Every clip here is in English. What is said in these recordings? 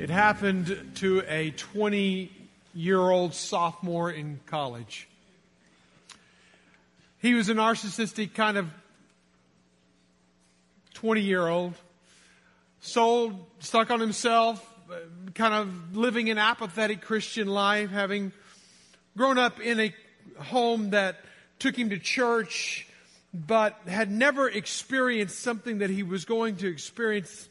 It happened to a 20 year old sophomore in college. He was a narcissistic kind of 20 year old, sold, stuck on himself, kind of living an apathetic Christian life, having grown up in a home that took him to church, but had never experienced something that he was going to experience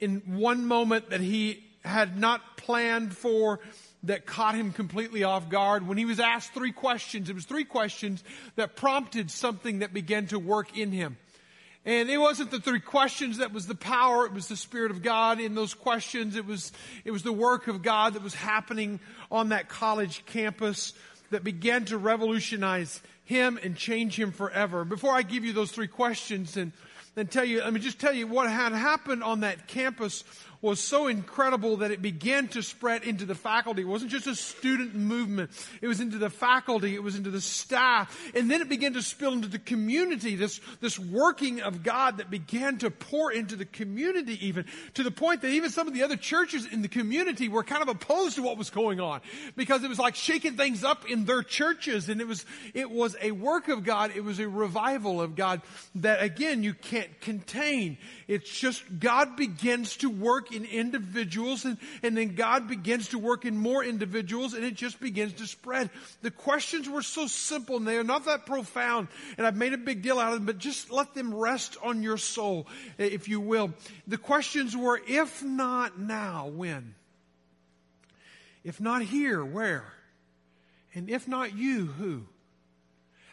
in one moment that he had not planned for that caught him completely off guard. When he was asked three questions, it was three questions that prompted something that began to work in him. And it wasn't the three questions that was the power, it was the Spirit of God in those questions. It was, it was the work of God that was happening on that college campus that began to revolutionize him and change him forever. Before I give you those three questions and, and tell you, let me just tell you what had happened on that campus was so incredible that it began to spread into the faculty. It wasn't just a student movement. It was into the faculty. It was into the staff. And then it began to spill into the community. This, this working of God that began to pour into the community even to the point that even some of the other churches in the community were kind of opposed to what was going on because it was like shaking things up in their churches. And it was, it was a work of God. It was a revival of God that again, you can't contain. It's just God begins to work in individuals and, and then God begins to work in more individuals and it just begins to spread. The questions were so simple and they are not that profound and I've made a big deal out of them, but just let them rest on your soul, if you will. The questions were, if not now, when? If not here, where? And if not you, who?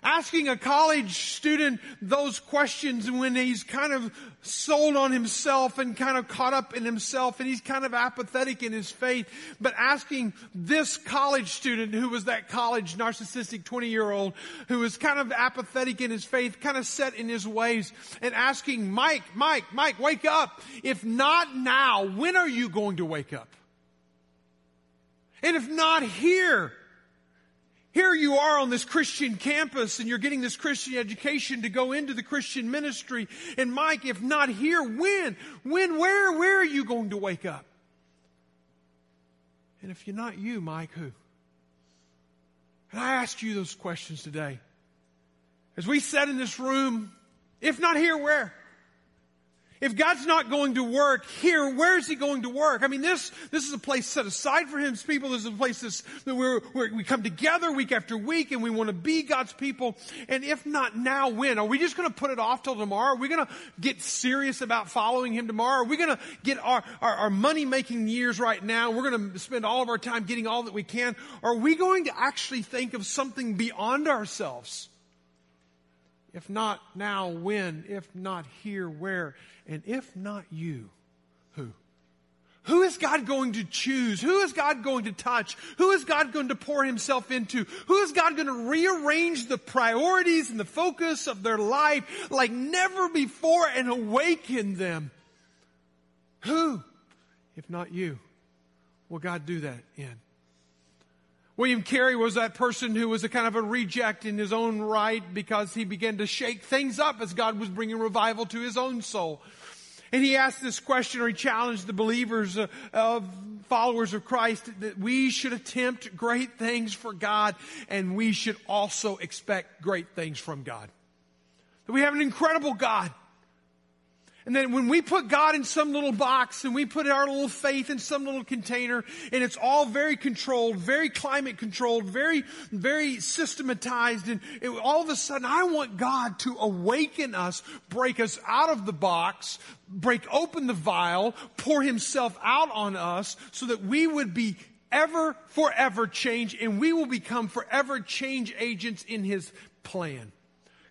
Asking a college student those questions when he's kind of sold on himself and kind of caught up in himself and he's kind of apathetic in his faith, but asking this college student who was that college narcissistic 20 year old who was kind of apathetic in his faith, kind of set in his ways and asking Mike, Mike, Mike, wake up. If not now, when are you going to wake up? And if not here, here you are on this Christian campus and you're getting this Christian education to go into the Christian ministry. And Mike, if not here, when? When, where, where are you going to wake up? And if you're not you, Mike, who? And I ask you those questions today. As we sat in this room, if not here, where? If God's not going to work here, where is He going to work? I mean, this, this is a place set aside for His people. This is a place that we're, where we come together week after week and we want to be God's people. And if not now, when? Are we just going to put it off till tomorrow? Are we going to get serious about following Him tomorrow? Are we going to get our, our, our money making years right now? We're going to spend all of our time getting all that we can. Are we going to actually think of something beyond ourselves? If not now, when? If not here, where? And if not you, who? Who is God going to choose? Who is God going to touch? Who is God going to pour himself into? Who is God going to rearrange the priorities and the focus of their life like never before and awaken them? Who, if not you, will God do that in? William Carey was that person who was a kind of a reject in his own right because he began to shake things up as God was bringing revival to his own soul. And he asked this question or he challenged the believers uh, of followers of Christ that we should attempt great things for God and we should also expect great things from God. That we have an incredible God and then when we put God in some little box and we put our little faith in some little container and it's all very controlled, very climate controlled, very, very systematized and it, all of a sudden I want God to awaken us, break us out of the box, break open the vial, pour himself out on us so that we would be ever, forever change and we will become forever change agents in his plan.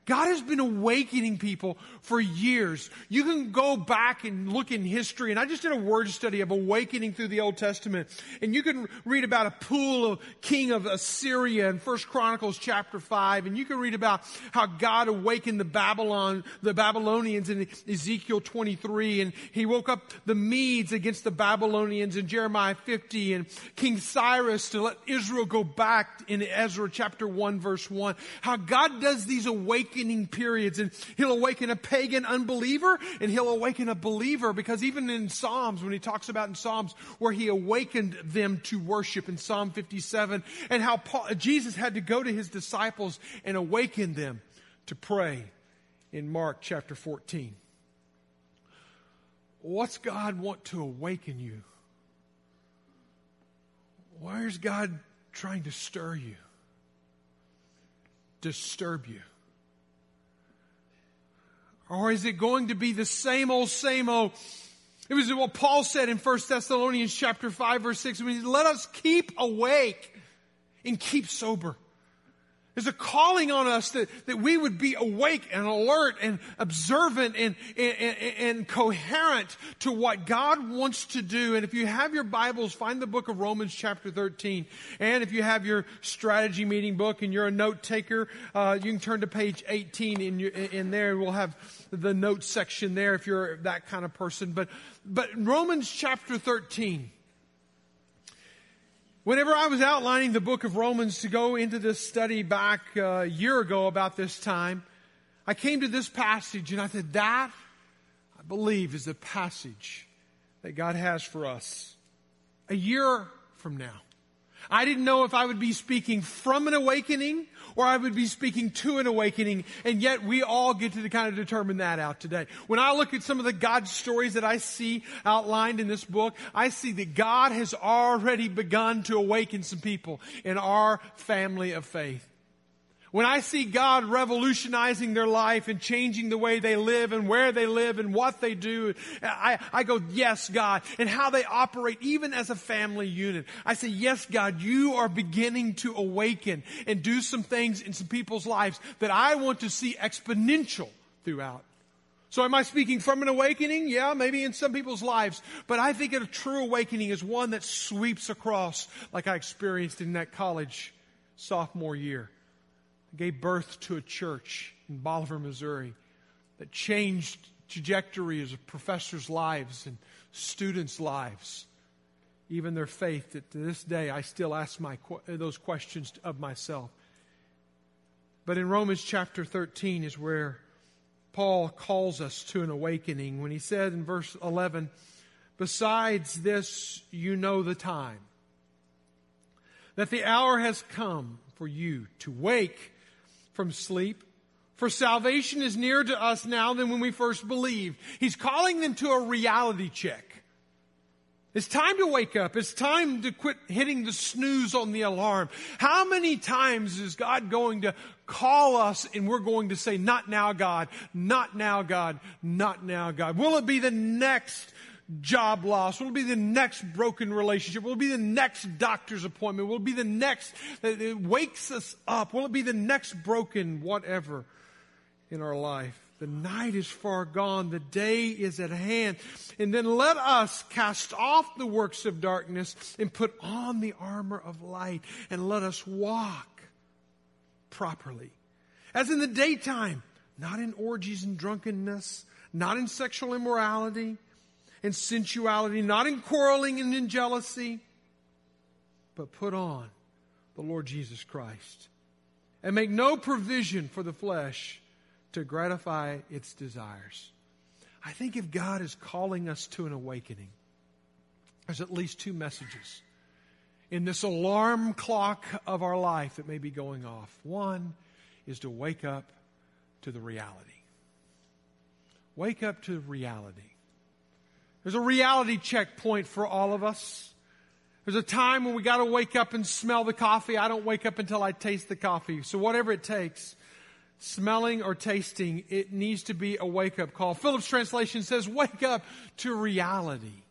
God has been awakening people for years. You can go back and look in history, and I just did a word study of awakening through the Old Testament, and you can read about a Pul of king of Assyria in First Chronicles chapter 5, and you can read about how God awakened the Babylon, the Babylonians in Ezekiel 23, and he woke up the Medes against the Babylonians in Jeremiah 50, and King Cyrus to let Israel go back in Ezra chapter 1 verse 1, how God does these awakenings awakening periods and he'll awaken a pagan unbeliever and he'll awaken a believer because even in Psalms, when he talks about in Psalms where he awakened them to worship in Psalm 57 and how Paul, Jesus had to go to his disciples and awaken them to pray in Mark chapter 14. What's God want to awaken you? Why is God trying to stir you? Disturb you? Or is it going to be the same old, same old? It was what Paul said in 1 Thessalonians chapter 5 verse 6. When he said, let us keep awake and keep sober. There's a calling on us that, that we would be awake and alert and observant and, and, and, and, coherent to what God wants to do. And if you have your Bibles, find the book of Romans chapter 13. And if you have your strategy meeting book and you're a note taker, uh, you can turn to page 18 in, your, in there. We'll have the notes section there if you're that kind of person. But, but Romans chapter 13. Whenever I was outlining the book of Romans to go into this study back uh, a year ago about this time, I came to this passage and I said, that, I believe, is the passage that God has for us a year from now. I didn't know if I would be speaking from an awakening or I would be speaking to an awakening. And yet we all get to kind of determine that out today. When I look at some of the God stories that I see outlined in this book, I see that God has already begun to awaken some people in our family of faith. When I see God revolutionizing their life and changing the way they live and where they live and what they do, I, I go, yes, God, and how they operate even as a family unit. I say, yes, God, you are beginning to awaken and do some things in some people's lives that I want to see exponential throughout. So am I speaking from an awakening? Yeah, maybe in some people's lives. But I think a true awakening is one that sweeps across like I experienced in that college sophomore year gave birth to a church in Bolivar, Missouri that changed trajectories of professors' lives and students' lives, even their faith. That to this day, I still ask my, those questions of myself. But in Romans chapter 13 is where Paul calls us to an awakening when he said in verse 11, Besides this, you know the time, that the hour has come for you to wake from sleep. For salvation is nearer to us now than when we first believed. He's calling them to a reality check. It's time to wake up. It's time to quit hitting the snooze on the alarm. How many times is God going to call us and we're going to say, not now, God, not now, God, not now, God? Will it be the next job loss? Will it be the next broken relationship? Will it be the next doctor's appointment? Will it be the next that wakes us up? Will it be the next broken whatever in our life? The night is far gone. The day is at hand. And then let us cast off the works of darkness and put on the armor of light and let us walk properly. As in the daytime, not in orgies and drunkenness, not in sexual immorality, and sensuality, not in quarreling and in jealousy, but put on the Lord Jesus Christ. And make no provision for the flesh to gratify its desires. I think if God is calling us to an awakening, there's at least two messages in this alarm clock of our life that may be going off. One is to wake up to the reality. Wake up to reality. There's a reality checkpoint for all of us. There's a time when we got to wake up and smell the coffee. I don't wake up until I taste the coffee. So whatever it takes, smelling or tasting, it needs to be a wake up call. Phillips translation says, wake up to reality.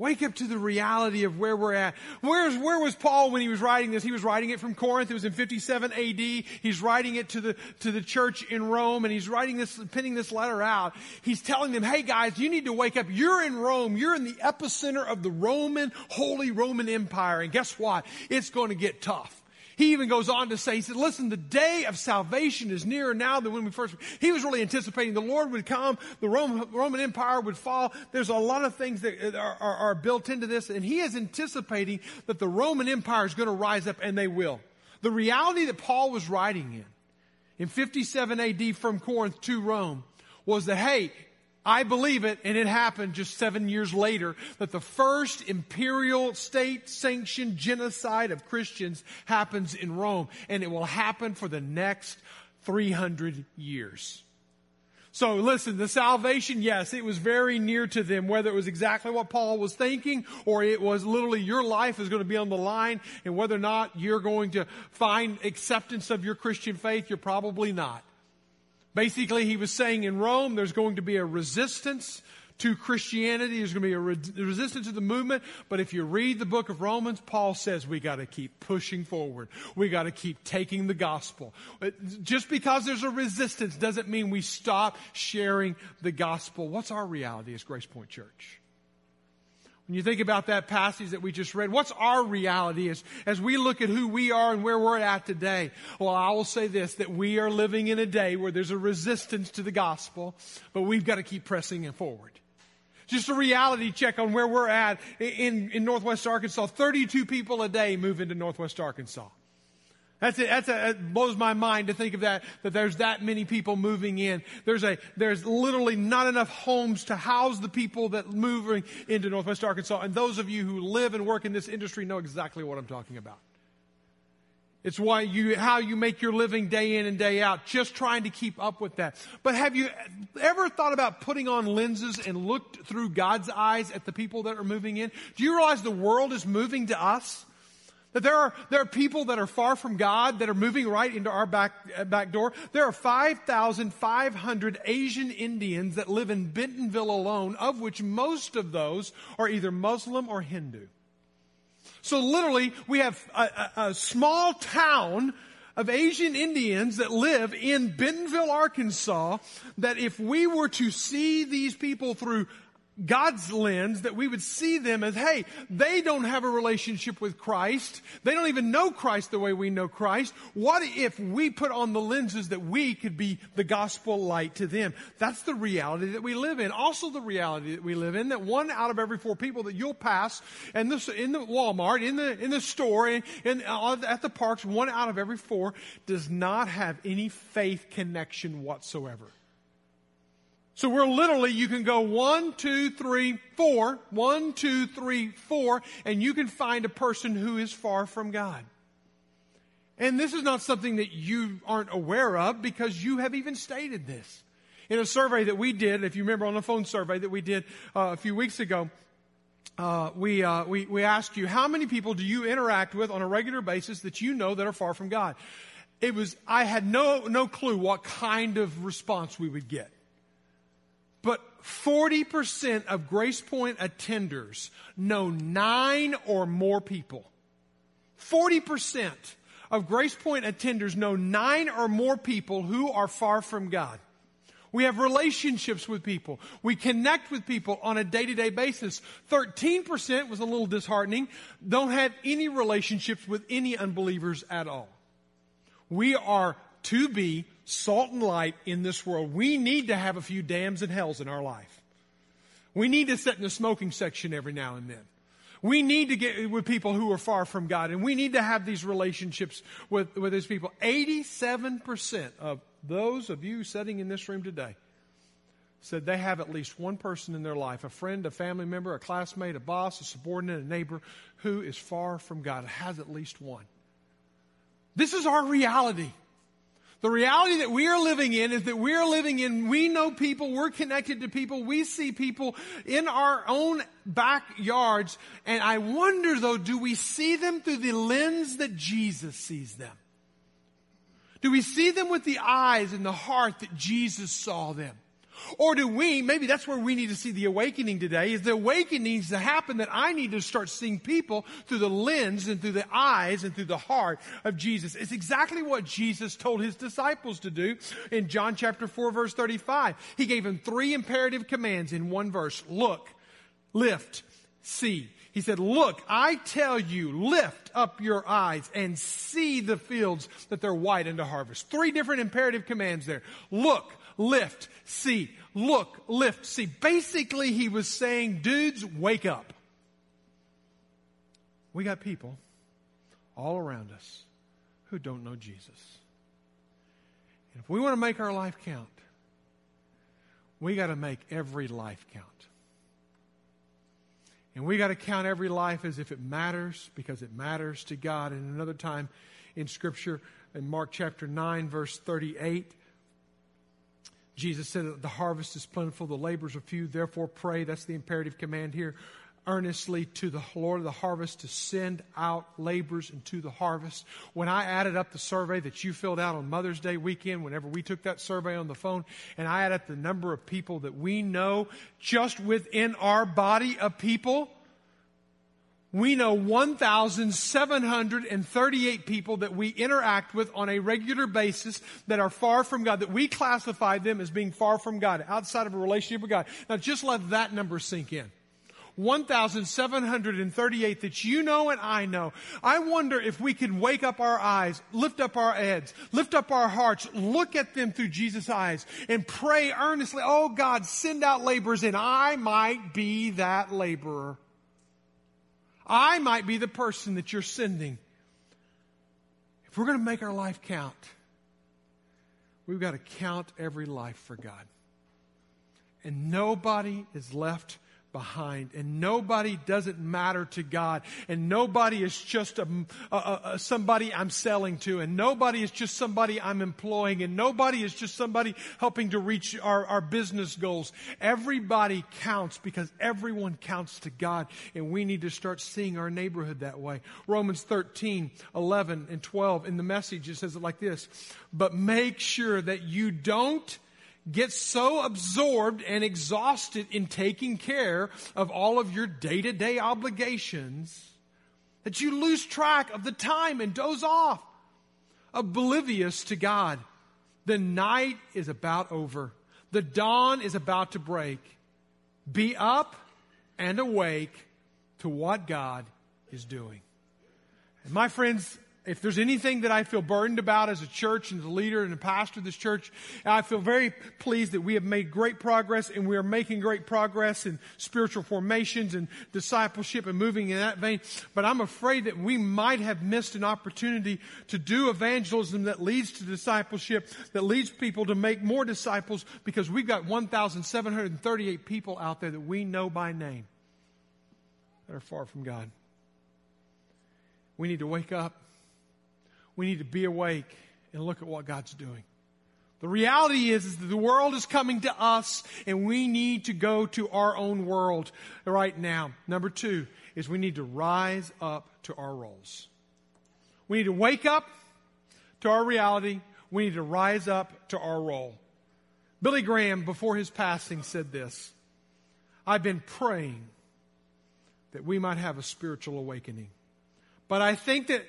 Wake up to the reality of where we're at. Where's, where was Paul when he was writing this? He was writing it from Corinth. It was in 57 AD. He's writing it to the, to the church in Rome and he's writing this, penning this letter out. He's telling them, hey guys, you need to wake up. You're in Rome. You're in the epicenter of the Roman, Holy Roman Empire. And guess what? It's going to get tough. He even goes on to say, he said, listen, the day of salvation is nearer now than when we first, he was really anticipating the Lord would come, the Roman, Roman Empire would fall. There's a lot of things that are, are, are built into this, and he is anticipating that the Roman Empire is going to rise up, and they will. The reality that Paul was writing in in 57 AD from Corinth to Rome was that, hey, I believe it, and it happened just seven years later, that the first imperial state sanctioned genocide of Christians happens in Rome, and it will happen for the next 300 years. So listen, the salvation, yes, it was very near to them, whether it was exactly what Paul was thinking or it was literally your life is going to be on the line and whether or not you're going to find acceptance of your Christian faith, you're probably not. Basically, he was saying in Rome, there's going to be a resistance to Christianity. There's going to be a re- resistance to the movement. But if you read the book of Romans, Paul says we got to keep pushing forward. We got to keep taking the gospel. Uh, just because there's a resistance doesn't mean we stop sharing the gospel. What's our reality as Grace Point Church? When you think about that passage that we just read, what's our reality as, as we look at who we are and where we're at today? Well, I will say this, that we are living in a day where there's a resistance to the gospel, but we've got to keep pressing it forward. Just a reality check on where we're at in, in Northwest Arkansas. 32 people a day move into Northwest Arkansas. That's it. That's a, it blows my mind to think of that, that there's that many people moving in. There's a, there's literally not enough homes to house the people that moving into Northwest Arkansas. And those of you who live and work in this industry know exactly what I'm talking about. It's why you, how you make your living day in and day out, just trying to keep up with that. But have you ever thought about putting on lenses and looked through God's eyes at the people that are moving in? Do you realize the world is moving to us? That there are, there are people that are far from God that are moving right into our back, uh, back door. There are 5,500 Asian Indians that live in Bentonville alone, of which most of those are either Muslim or Hindu. So literally, we have a, a, a small town of Asian Indians that live in Bentonville, Arkansas, that if we were to see these people through God's lens that we would see them as, hey, they don't have a relationship with Christ. They don't even know Christ the way we know Christ. What if we put on the lenses that we could be the gospel light to them? That's the reality that we live in. Also the reality that we live in that one out of every four people that you'll pass in the, in the Walmart, in the, in the store, in, in, uh, at the parks, one out of every four does not have any faith connection whatsoever. So we're literally, you can go one, two, three, four, one, two, three, four, and you can find a person who is far from God. And this is not something that you aren't aware of because you have even stated this. In a survey that we did, if you remember on the phone survey that we did uh, a few weeks ago, uh, we, uh, we, we asked you, how many people do you interact with on a regular basis that you know that are far from God? It was, I had no, no clue what kind of response we would get. But 40% of Grace Point attenders know nine or more people. 40% of Grace Point attenders know nine or more people who are far from God. We have relationships with people. We connect with people on a day to day basis. 13% was a little disheartening. Don't have any relationships with any unbelievers at all. We are to be salt and light in this world. We need to have a few dams and hells in our life. We need to sit in the smoking section every now and then. We need to get with people who are far from God, and we need to have these relationships with, with these people. 87% of those of you sitting in this room today said they have at least one person in their life, a friend, a family member, a classmate, a boss, a subordinate, a neighbor, who is far from God, has at least one. This is our reality. The reality that we are living in is that we are living in, we know people, we're connected to people, we see people in our own backyards, and I wonder though, do we see them through the lens that Jesus sees them? Do we see them with the eyes and the heart that Jesus saw them? Or do we, maybe that's where we need to see the awakening today, is the awakening needs to happen that I need to start seeing people through the lens and through the eyes and through the heart of Jesus. It's exactly what Jesus told his disciples to do in John chapter 4 verse 35. He gave them three imperative commands in one verse. Look, lift, see. He said, look, I tell you, lift up your eyes and see the fields that they're white into harvest. Three different imperative commands there. Look, lift, see. Look, lift, see. Basically, he was saying, dudes, wake up. We got people all around us who don't know Jesus. And if we want to make our life count, we got to make every life count. And we got to count every life as if it matters because it matters to God. And another time in Scripture, in Mark chapter 9, verse 38, Jesus said that the harvest is plentiful, the labors are few, therefore pray. That's the imperative command here. Earnestly to the Lord of the harvest to send out laborers into the harvest. When I added up the survey that you filled out on Mother's Day weekend, whenever we took that survey on the phone, and I added up the number of people that we know just within our body of people, we know 1,738 people that we interact with on a regular basis that are far from God, that we classify them as being far from God, outside of a relationship with God. Now just let that number sink in. 1,738 that you know and I know. I wonder if we can wake up our eyes, lift up our heads, lift up our hearts, look at them through Jesus' eyes and pray earnestly, oh God, send out laborers and I might be that laborer. I might be the person that you're sending. If we're going to make our life count, we've got to count every life for God. And nobody is left behind. And nobody doesn't matter to God. And nobody is just a, a, a, somebody I'm selling to. And nobody is just somebody I'm employing. And nobody is just somebody helping to reach our, our business goals. Everybody counts because everyone counts to God. And we need to start seeing our neighborhood that way. Romans 13, 11, and 12 in the message, it says it like this. But make sure that you don't get so absorbed and exhausted in taking care of all of your day to day obligations that you lose track of the time and doze off, oblivious to God. The night is about over. The dawn is about to break. Be up and awake to what God is doing. And my friends, if there's anything that I feel burdened about as a church and as a leader and a pastor of this church, I feel very pleased that we have made great progress and we are making great progress in spiritual formations and discipleship and moving in that vein. But I'm afraid that we might have missed an opportunity to do evangelism that leads to discipleship, that leads people to make more disciples because we've got 1,738 people out there that we know by name that are far from God. We need to wake up we need to be awake and look at what God's doing. The reality is, is that the world is coming to us and we need to go to our own world right now. Number two is we need to rise up to our roles. We need to wake up to our reality. We need to rise up to our role. Billy Graham, before his passing, said this I've been praying that we might have a spiritual awakening. But I think that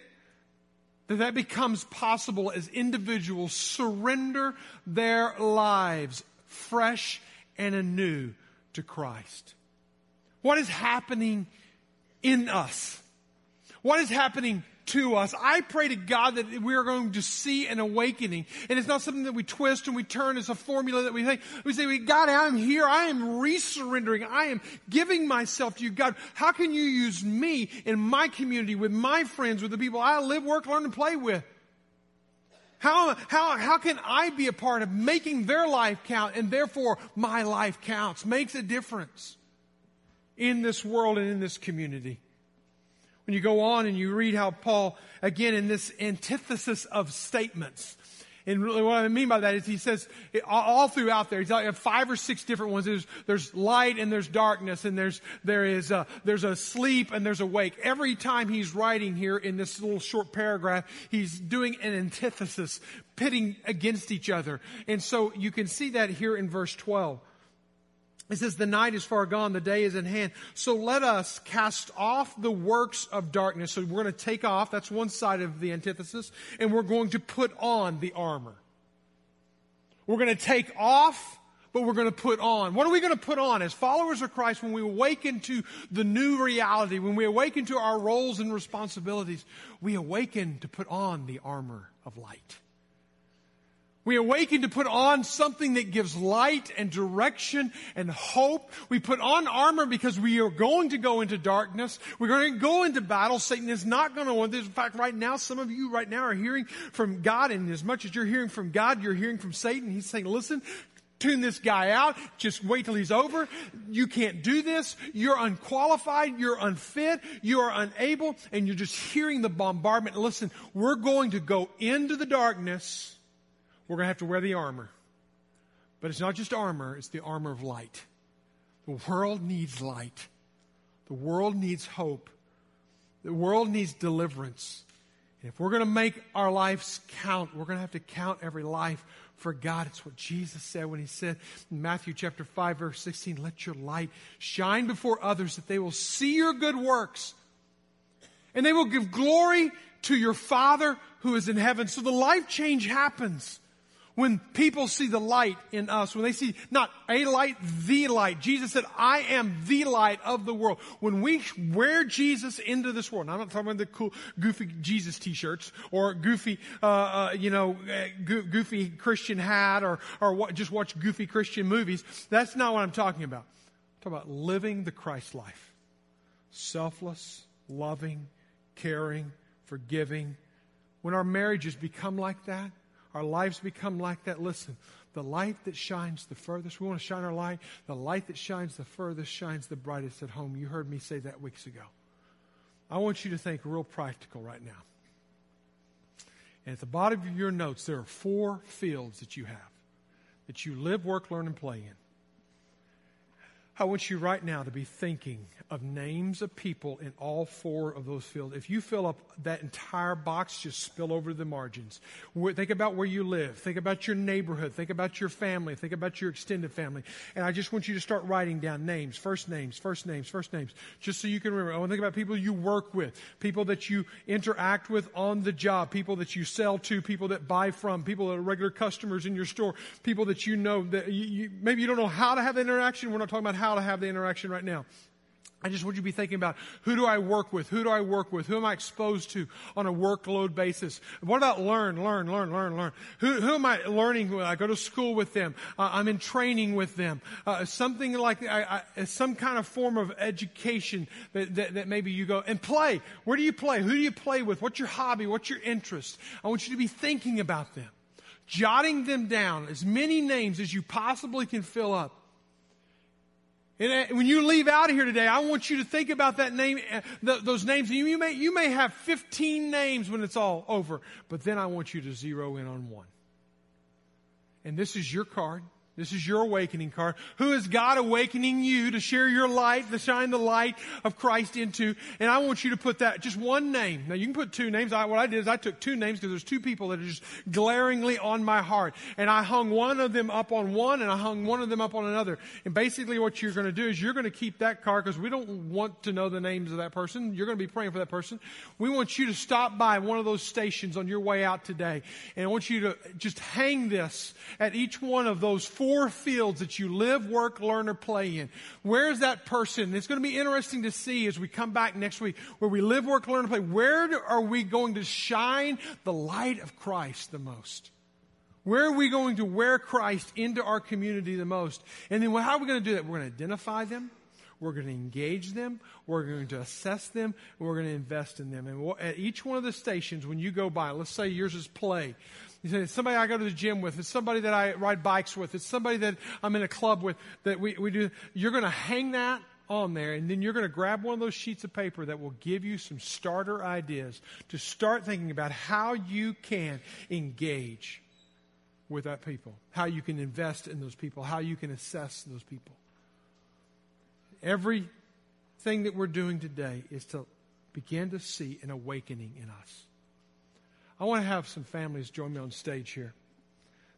that that becomes possible as individuals surrender their lives fresh and anew to Christ. What is happening in us? What is happening to us. I pray to God that we are going to see an awakening. And it's not something that we twist and we turn as a formula that we think. We say, God, I'm here. I am resurrendering. I am giving myself to you. God, how can you use me in my community, with my friends, with the people I live, work, learn, and play with? How, how, how can I be a part of making their life count and therefore my life counts, makes a difference in this world and in this community? When you go on and you read how Paul, again, in this antithesis of statements, and really what I mean by that is he says all throughout there, he's like five or six different ones. There's, there's light and there's darkness and there's, there is a, there's a sleep and there's a wake. Every time he's writing here in this little short paragraph, he's doing an antithesis, pitting against each other. And so you can see that here in verse 12. It says, the night is far gone, the day is at hand. So let us cast off the works of darkness. So we're going to take off, that's one side of the antithesis, and we're going to put on the armor. We're going to take off, but we're going to put on. What are we going to put on? As followers of Christ, when we awaken to the new reality, when we awaken to our roles and responsibilities, we awaken to put on the armor of light. We awaken to put on something that gives light and direction and hope. We put on armor because we are going to go into darkness. We're going to go into battle. Satan is not going to win this. In fact, right now, some of you right now are hearing from God, and as much as you're hearing from God, you're hearing from Satan. He's saying, listen, tune this guy out. Just wait till he's over. You can't do this. You're unqualified. You're unfit. You are unable. And you're just hearing the bombardment. Listen, we're going to go into the darkness we're going to have to wear the armor. But it's not just armor, it's the armor of light. The world needs light. The world needs hope. The world needs deliverance. And if we're going to make our lives count, we're going to have to count every life for God. It's what Jesus said when he said in Matthew chapter 5 verse 16, let your light shine before others that they will see your good works and they will give glory to your Father who is in heaven. So the life change happens. When people see the light in us, when they see not a light, the light. Jesus said, I am the light of the world. When we wear Jesus into this world, I'm not talking about the cool, goofy Jesus t-shirts or goofy, uh, uh, you know, uh, goofy Christian hat or, or what, just watch goofy Christian movies. That's not what I'm talking about. I'm talking about living the Christ life. Selfless, loving, caring, forgiving. When our marriages become like that, our lives become like that. Listen, the light that shines the furthest, we want to shine our light. The light that shines the furthest shines the brightest at home. You heard me say that weeks ago. I want you to think real practical right now. And at the bottom of your notes, there are four fields that you have that you live, work, learn, and play in. I want you right now to be thinking of names of people in all four of those fields. If you fill up that entire box, just spill over the margins. Think about where you live. Think about your neighborhood. Think about your family. Think about your extended family. And I just want you to start writing down names, first names, first names, first names, just so you can remember. Oh, I want to think about people you work with, people that you interact with on the job, people that you sell to, people that buy from, people that are regular customers in your store, people that you know that you, you, maybe you don't know how to have interaction. We're not talking about how to have the interaction right now. I just want you to be thinking about who do I work with? Who do I work with? Who am I exposed to on a workload basis? What about learn, learn, learn, learn, learn? Who, who am I learning with? I go to school with them. Uh, I'm in training with them. Uh, something like I, I, some kind of form of education that, that, that maybe you go and play. Where do you play? Who do you play with? What's your hobby? What's your interest? I want you to be thinking about them, jotting them down, as many names as you possibly can fill up. And uh, when you leave out of here today, I want you to think about that name, uh, those names. You may, you may have 15 names when it's all over, but then I want you to zero in on one. And this is your card. This is your awakening card. Who is God awakening you to share your light, to shine the light of Christ into? And I want you to put that, just one name. Now you can put two names. I, what I did is I took two names because there's two people that are just glaringly on my heart. And I hung one of them up on one and I hung one of them up on another. And basically what you're going to do is you're going to keep that card because we don't want to know the names of that person. You're going to be praying for that person. We want you to stop by one of those stations on your way out today. And I want you to just hang this at each one of those four fields that you live, work, learn, or play in. Where is that person? It's going to be interesting to see as we come back next week where we live, work, learn, and play. Where are we going to shine the light of Christ the most? Where are we going to wear Christ into our community the most? And then how are we going to do that? We're going to identify them. We're going to engage them. We're going to assess them. we're going to invest in them. And at each one of the stations, when you go by, let's say yours is play. It's somebody I go to the gym with. It's somebody that I ride bikes with. It's somebody that I'm in a club with that we, we do. You're going to hang that on there and then you're going to grab one of those sheets of paper that will give you some starter ideas to start thinking about how you can engage with that people, how you can invest in those people, how you can assess those people. Everything that we're doing today is to begin to see an awakening in us. I want to have some families join me on stage here.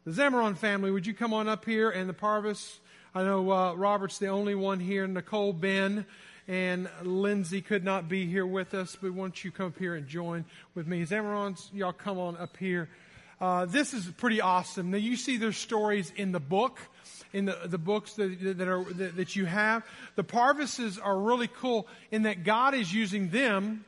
The Zamaron family, would you come on up here? And the Parvis, I know uh, Robert's the only one here. Nicole, Ben, and Lindsay could not be here with us, but why don't you come up here and join with me, Zamarons, y'all come on up here. Uh, this is pretty awesome. Now you see their stories in the book, in the, the books that, that are that, that you have. The Parvises are really cool in that God is using them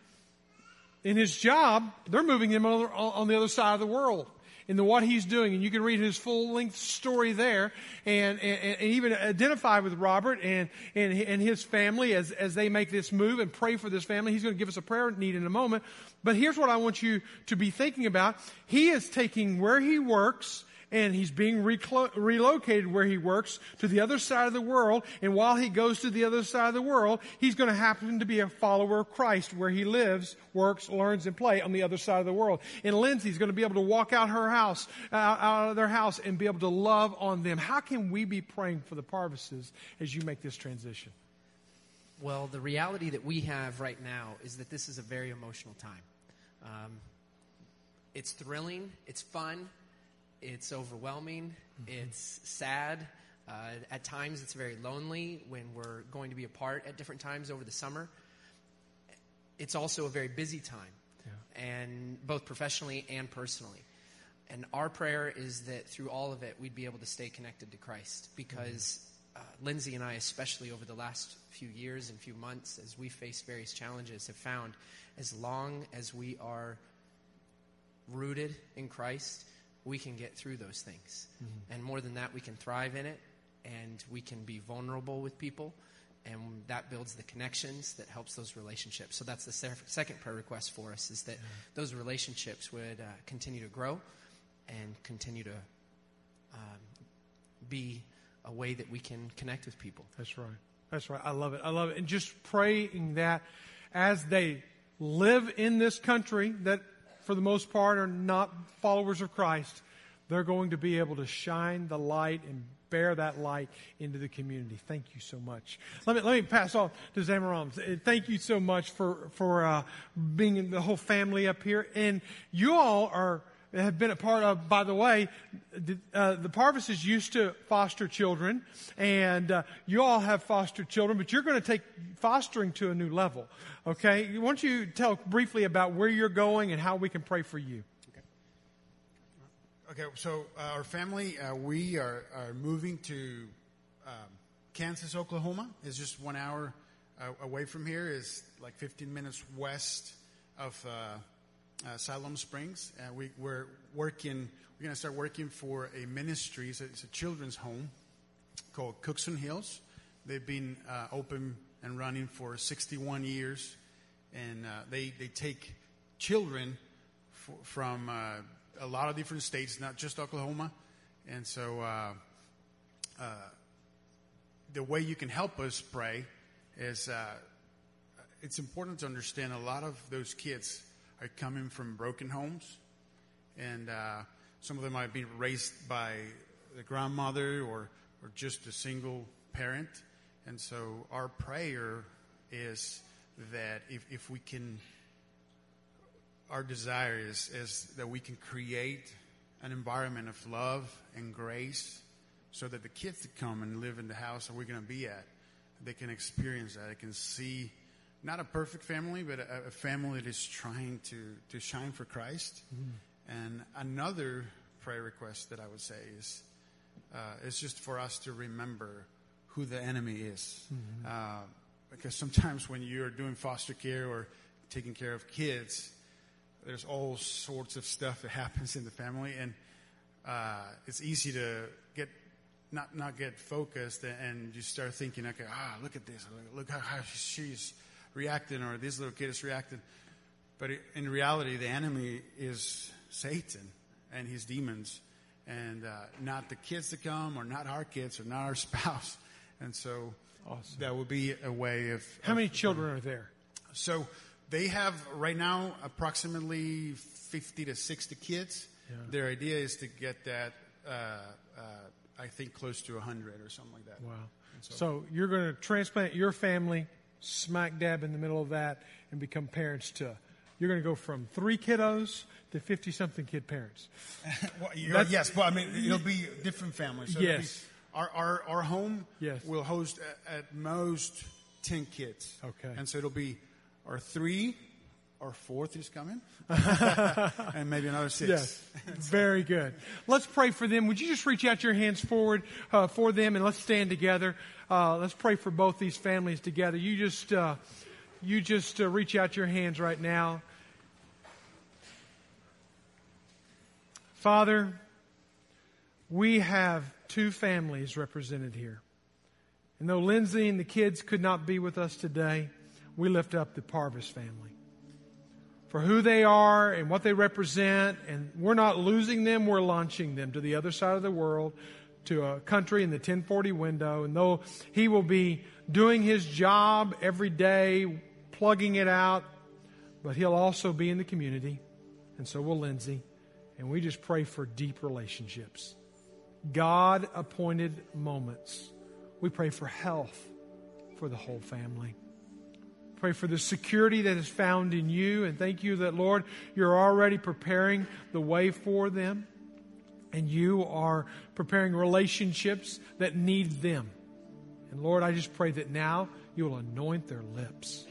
in his job, they're moving him on the other side of the world. in the what he's doing. And you can read his full length story there and, and, and, even identify with Robert and, and, and his family as, as they make this move and pray for this family. He's going to give us a prayer need in a moment. But here's what I want you to be thinking about. He is taking where he works and he's being reclo- relocated where he works to the other side of the world. And while he goes to the other side of the world, he's going to happen to be a follower of Christ where he lives, works, learns, and play on the other side of the world. And Lindsay's going to be able to walk out her house, out, out of their house, and be able to love on them. How can we be praying for the Parvises as you make this transition? Well, the reality that we have right now is that this is a very emotional time. Um, it's thrilling, it's fun, it's overwhelming, mm-hmm. it's sad. Uh, at times, it's very lonely when we're going to be apart at different times over the summer. It's also a very busy time, yeah. and both professionally and personally. And our prayer is that through all of it, we'd be able to stay connected to Christ because mm-hmm. uh, Lindsay and I, especially over the last few years and few months, as we face various challenges, have found as long as we are rooted in Christ, we can get through those things. Mm-hmm. And more than that, we can thrive in it and we can be vulnerable with people. And that builds the connections that helps those relationships. So that's the second prayer request for us is that yeah. those relationships would uh, continue to grow and continue to um, be a way that we can connect with people. That's right. That's right. I love it. I love it. And just praying that as they live in this country that for the most part, are not followers of Christ, they're going to be able to shine the light and bear that light into the community. Thank you so much. Let me, let me pass on to Zamaron. Thank you so much for, for uh, being the whole family up here. And you all are have been a part of, by the way, the, uh, the Parvises used to foster children, and uh, you all have fostered children, but you're going to take fostering to a new level. Okay? Why don't you tell briefly about where you're going and how we can pray for you? Okay, so uh, our family, uh, we are, are moving to um, Kansas, Oklahoma. It's just one hour uh, away from here. Is like 15 minutes west of uh, Siloam Springs. Uh, we, are working, we're going to start working for a ministry. It's a, it's a, children's home called Cookson Hills. They've been uh, open and running for 61 years. And uh, they, they take children from uh, a lot of different states, not just Oklahoma. And so uh, the way you can help us pray is it's important to understand a lot of those kids are coming from broken homes, and uh, some of them might be raised by the grandmother or, or just a single parent. And so our prayer is that if, if we can, our desire is, is that we can create an environment of love and grace so that the kids that come and live in the house that we're going to be at, they can experience that. They can see not a perfect family, but a, a family that is trying to, to shine for Christ. Mm. And another prayer request that I would say is, uh, is just for us to remember who the enemy is. Mm-hmm. Uh, because sometimes when you're doing foster care or taking care of kids, there's all sorts of stuff that happens in the family, and uh, it's easy to get not not get focused and you start thinking, okay, ah, look at this, look how, how she's reacting or this little kid is reacting. But in reality, the enemy is Satan and his demons, and uh, not the kids to come, or not our kids, or not our spouse. And so awesome. that would be a way of. How of, many children are there? So they have right now approximately 50 to 60 kids. Yeah. Their idea is to get that, uh, uh, I think, close to 100 or something like that. Wow. So, so you're going to transplant your family smack dab in the middle of that and become parents to you're going to go from three kiddos to 50 something kid parents. well, yes, but I mean, it'll be different families. So yes. Our, our, our home yes. will host at, at, most 10 kids. Okay. And so it'll be our three, our fourth is coming, and maybe another six. Yes. Very good. Let's pray for them. Would you just reach out your hands forward uh, for them and let's stand together. Uh, let's pray for both these families together. You just, uh, you just uh, reach out your hands right now. Father, we have two families represented here. And though Lindsay and the kids could not be with us today, we lift up the Parvis family for who they are and what they represent. And we're not losing them, we're launching them to the other side of the world, to a country in the 10/40 window. And though he will be doing his job every day, plugging it out, but he'll also be in the community. And so will Lindsay. And we just pray for deep relationships. God appointed moments. We pray for health for the whole family. Pray for the security that is found in you. And thank you that, Lord, you're already preparing the way for them. And you are preparing relationships that need them. And Lord, I just pray that now you will anoint their lips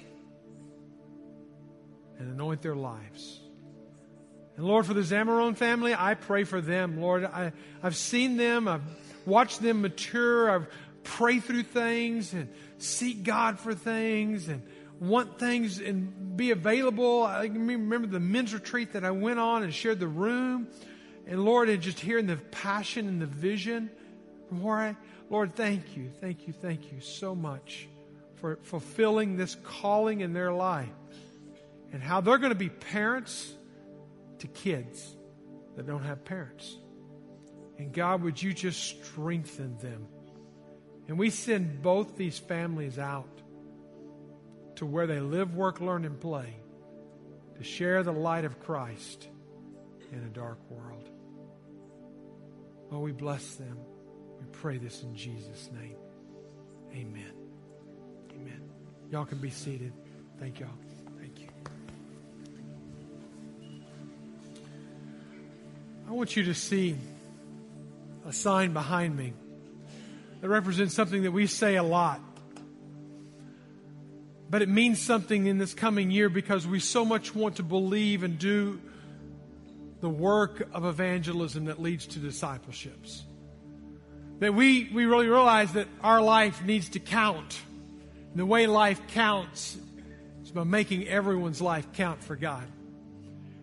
and anoint their lives. And Lord, for the Zamaron family, I pray for them. Lord, I, I've seen them, I've watched them mature, I've prayed through things and seek God for things and want things and be available. I remember the men's retreat that I went on and shared the room. And Lord, and just hearing the passion and the vision from I, Lord, thank you, thank you, thank you so much for fulfilling this calling in their life and how they're going to be parents to kids that don't have parents. And God, would you just strengthen them? And we send both these families out to where they live, work, learn, and play to share the light of Christ in a dark world. Oh, we bless them. We pray this in Jesus' name. Amen. Amen. Y'all can be seated. Thank y'all. Thank you. I want you to see a sign behind me that represents something that we say a lot. But it means something in this coming year because we so much want to believe and do the work of evangelism that leads to discipleships. That we, we really realize that our life needs to count. And the way life counts is by making everyone's life count for God.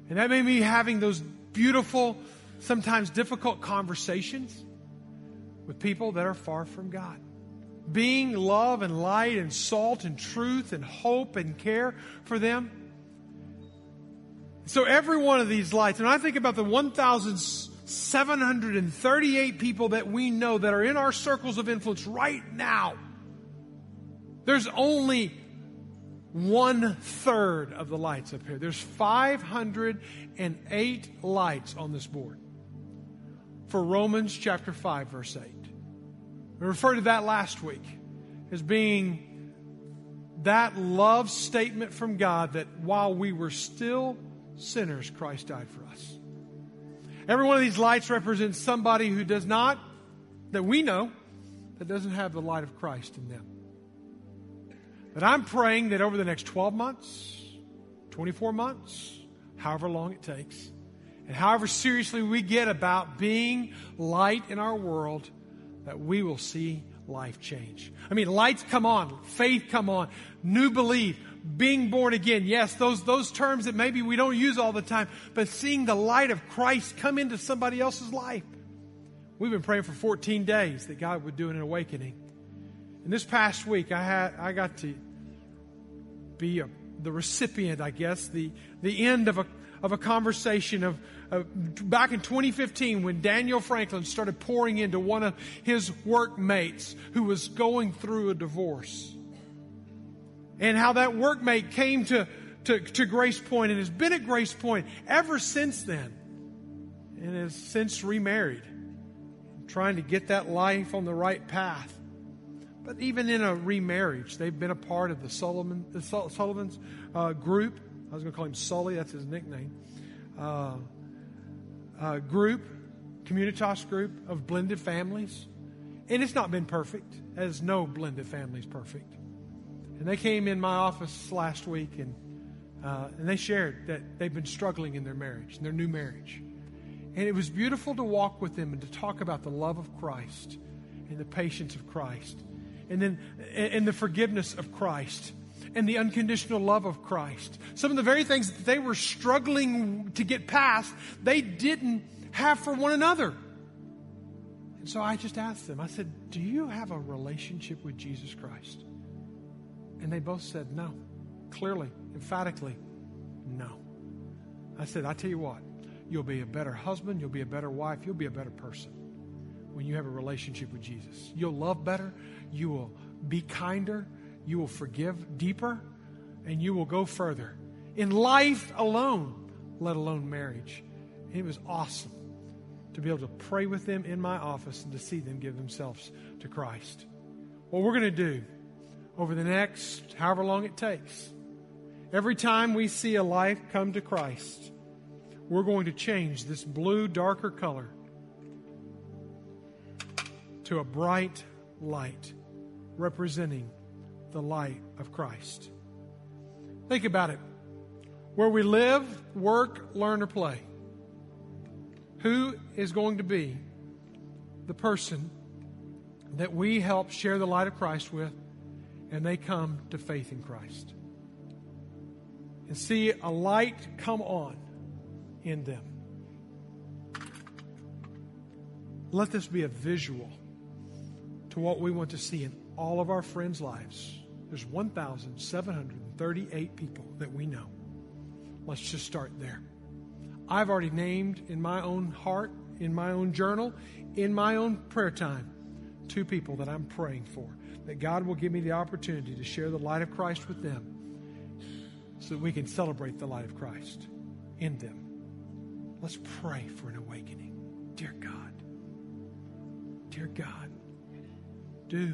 And that may be having those beautiful, sometimes difficult conversations with people that are far from God. Being love and light and salt and truth and hope and care for them. So every one of these lights, and I think about the 1,738 people that we know that are in our circles of influence right now, there's only one third of the lights up here. There's 508 lights on this board for Romans chapter 5, verse 8. We referred to that last week as being that love statement from God that while we were still sinners, Christ died for us. Every one of these lights represents somebody who does not, that we know, that doesn't have the light of Christ in them. But I'm praying that over the next 12 months, 24 months, however long it takes, and however seriously we get about being light in our world, that we will see life change. I mean, lights come on, faith come on, new belief, being born again. Yes, those, those terms that maybe we don't use all the time, but seeing the light of Christ come into somebody else's life. We've been praying for 14 days that God would do an awakening. And this past week, I had, I got to be a, the recipient, I guess, the, the end of a, of a conversation of, uh, back in 2015 when Daniel Franklin started pouring into one of his workmates who was going through a divorce. And how that workmate came to, to, to Grace Point and has been at Grace Point ever since then. And has since remarried, trying to get that life on the right path. But even in a remarriage, they've been a part of the Sullivan, the Sullivan's uh, group. I was going to call him Sully, that's his nickname. Uh, uh, group, communitas group of blended families. And it's not been perfect, as no blended family is perfect. And they came in my office last week and, uh, and they shared that they've been struggling in their marriage, in their new marriage. And it was beautiful to walk with them and to talk about the love of Christ and the patience of Christ and then and the forgiveness of Christ and the unconditional love of Christ. Some of the very things that they were struggling to get past, they didn't have for one another. And so I just asked them, I said, Do you have a relationship with Jesus Christ? And they both said, No. Clearly, emphatically, no. I said, I tell you what, you'll be a better husband, you'll be a better wife, you'll be a better person when you have a relationship with Jesus. You'll love better, you will be kinder, you will forgive deeper, and you will go further in life alone, let alone marriage. It was awesome to be able to pray with them in my office and to see them give themselves to Christ. What we're going to do over the next however long it takes, every time we see a life come to Christ, we're going to change this blue, darker color to a bright light representing the light of Christ. Think about it. Where we live, work, learn, or play. Who is going to be the person that we help share the light of Christ with and they come to faith in Christ? And see a light come on in them. Let this be a visual to what we want to see in all of our friends' lives. There's 1,738 people that we know. Let's just start there. I've already named in my own heart, in my own journal, in my own prayer time, two people that I'm praying for. That God will give me the opportunity to share the light of Christ with them so that we can celebrate the light of Christ in them. Let's pray for an awakening. Dear God, dear God, do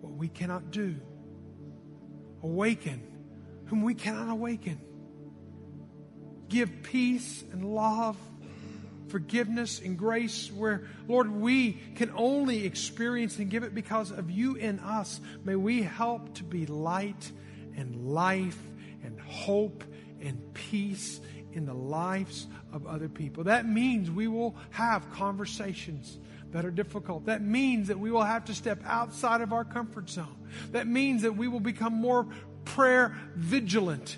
what we cannot do. Awaken whom we cannot awaken give peace and love, forgiveness and grace where, Lord, we can only experience and give it because of you in us. May we help to be light and life and hope and peace in the lives of other people. That means we will have conversations that are difficult. That means that we will have to step outside of our comfort zone. That means that we will become more prayer vigilant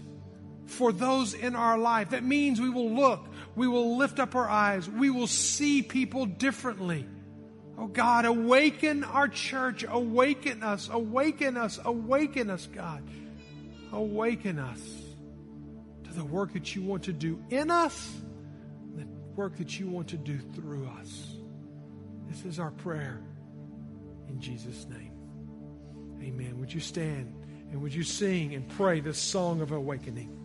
for those in our life. That means we will look, we will lift up our eyes, we will see people differently. Oh God, awaken our church, awaken us, awaken us, awaken us, God. Awaken us to the work that you want to do in us, the work that you want to do through us. This is our prayer in Jesus' name. Amen. Would you stand and would you sing and pray this song of awakening?